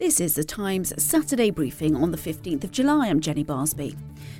This is the Times Saturday briefing on the 15th of July. I'm Jenny Barsby.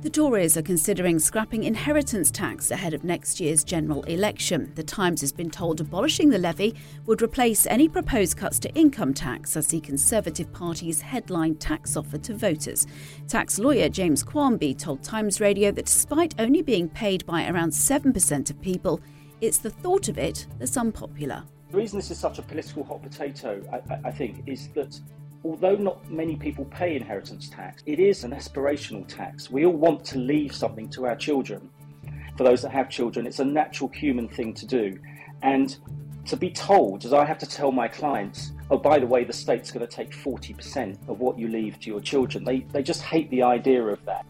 The Tories are considering scrapping inheritance tax ahead of next year's general election. The Times has been told abolishing the levy would replace any proposed cuts to income tax as the Conservative Party's headline tax offer to voters. Tax lawyer James Quarmby told Times Radio that despite only being paid by around 7% of people, it's the thought of it that's unpopular. The reason this is such a political hot potato, I, I think, is that although not many people pay inheritance tax, it is an aspirational tax. We all want to leave something to our children. For those that have children, it's a natural human thing to do. And to be told, as I have to tell my clients, oh, by the way, the state's going to take 40% of what you leave to your children, they, they just hate the idea of that.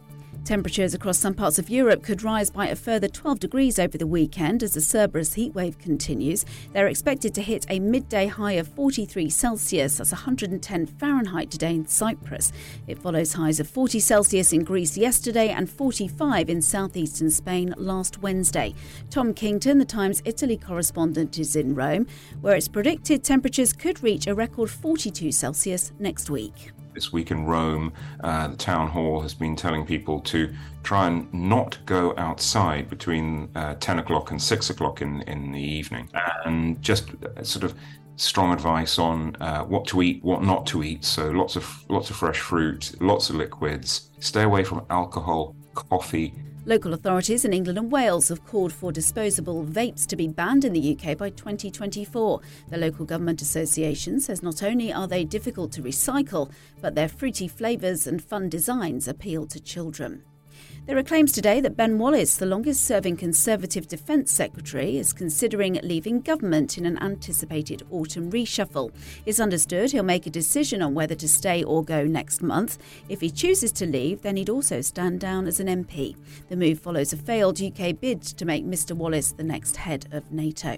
Temperatures across some parts of Europe could rise by a further 12 degrees over the weekend as the Cerberus heatwave continues. They're expected to hit a midday high of 43 Celsius, that's 110 Fahrenheit today in Cyprus. It follows highs of 40 Celsius in Greece yesterday and 45 in southeastern Spain last Wednesday. Tom Kington, the Times Italy correspondent, is in Rome, where it's predicted temperatures could reach a record 42 Celsius next week this week in Rome, uh, the town hall has been telling people to try and not go outside between uh, 10 o'clock and 6 o'clock in, in the evening. And just uh, sort of strong advice on uh, what to eat, what not to eat. So lots of lots of fresh fruit, lots of liquids. Stay away from alcohol, coffee, Local authorities in England and Wales have called for disposable vapes to be banned in the UK by 2024. The local government association says not only are they difficult to recycle, but their fruity flavours and fun designs appeal to children. There are claims today that Ben Wallace, the longest serving Conservative Defence Secretary, is considering leaving government in an anticipated autumn reshuffle. It's understood he'll make a decision on whether to stay or go next month. If he chooses to leave, then he'd also stand down as an MP. The move follows a failed UK bid to make Mr Wallace the next head of NATO.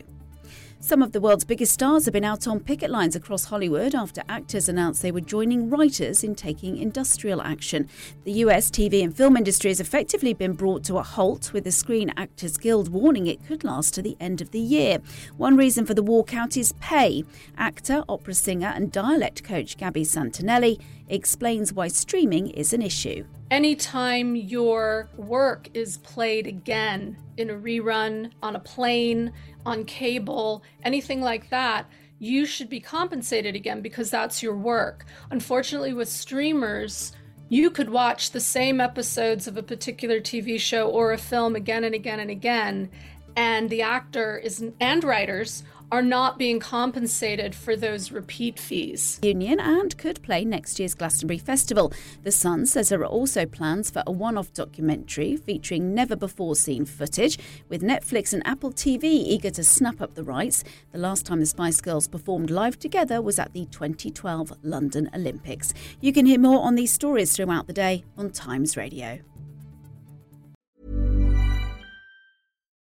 Some of the world's biggest stars have been out on picket lines across Hollywood after actors announced they were joining writers in taking industrial action. The US TV and film industry has effectively been brought to a halt, with the Screen Actors Guild warning it could last to the end of the year. One reason for the walkout is pay. Actor, opera singer, and dialect coach Gabby Santinelli explains why streaming is an issue. Anytime your work is played again in a rerun, on a plane, on cable, anything like that, you should be compensated again because that's your work. Unfortunately, with streamers, you could watch the same episodes of a particular TV show or a film again and again and again, and the actor is and writers are not being compensated for those repeat fees. Union and could play next year's Glastonbury Festival. The Sun says there are also plans for a one off documentary featuring never before seen footage, with Netflix and Apple TV eager to snap up the rights. The last time the Spice Girls performed live together was at the 2012 London Olympics. You can hear more on these stories throughout the day on Times Radio.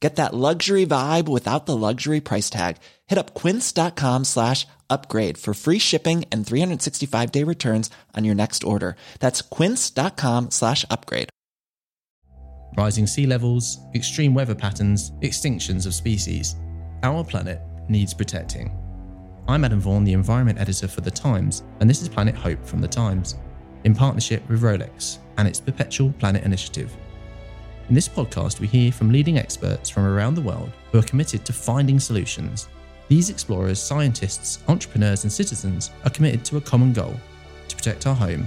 Get that luxury vibe without the luxury price tag. Hit up quince.com slash upgrade for free shipping and 365 day returns on your next order. That's quince.com slash upgrade. Rising sea levels, extreme weather patterns, extinctions of species. Our planet needs protecting. I'm Adam Vaughan, the environment editor for The Times, and this is Planet Hope from The Times, in partnership with Rolex and its Perpetual Planet Initiative. In this podcast, we hear from leading experts from around the world who are committed to finding solutions these explorers, scientists, entrepreneurs, and citizens are committed to a common goal to protect our home,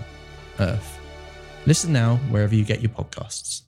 Earth. Listen now wherever you get your podcasts.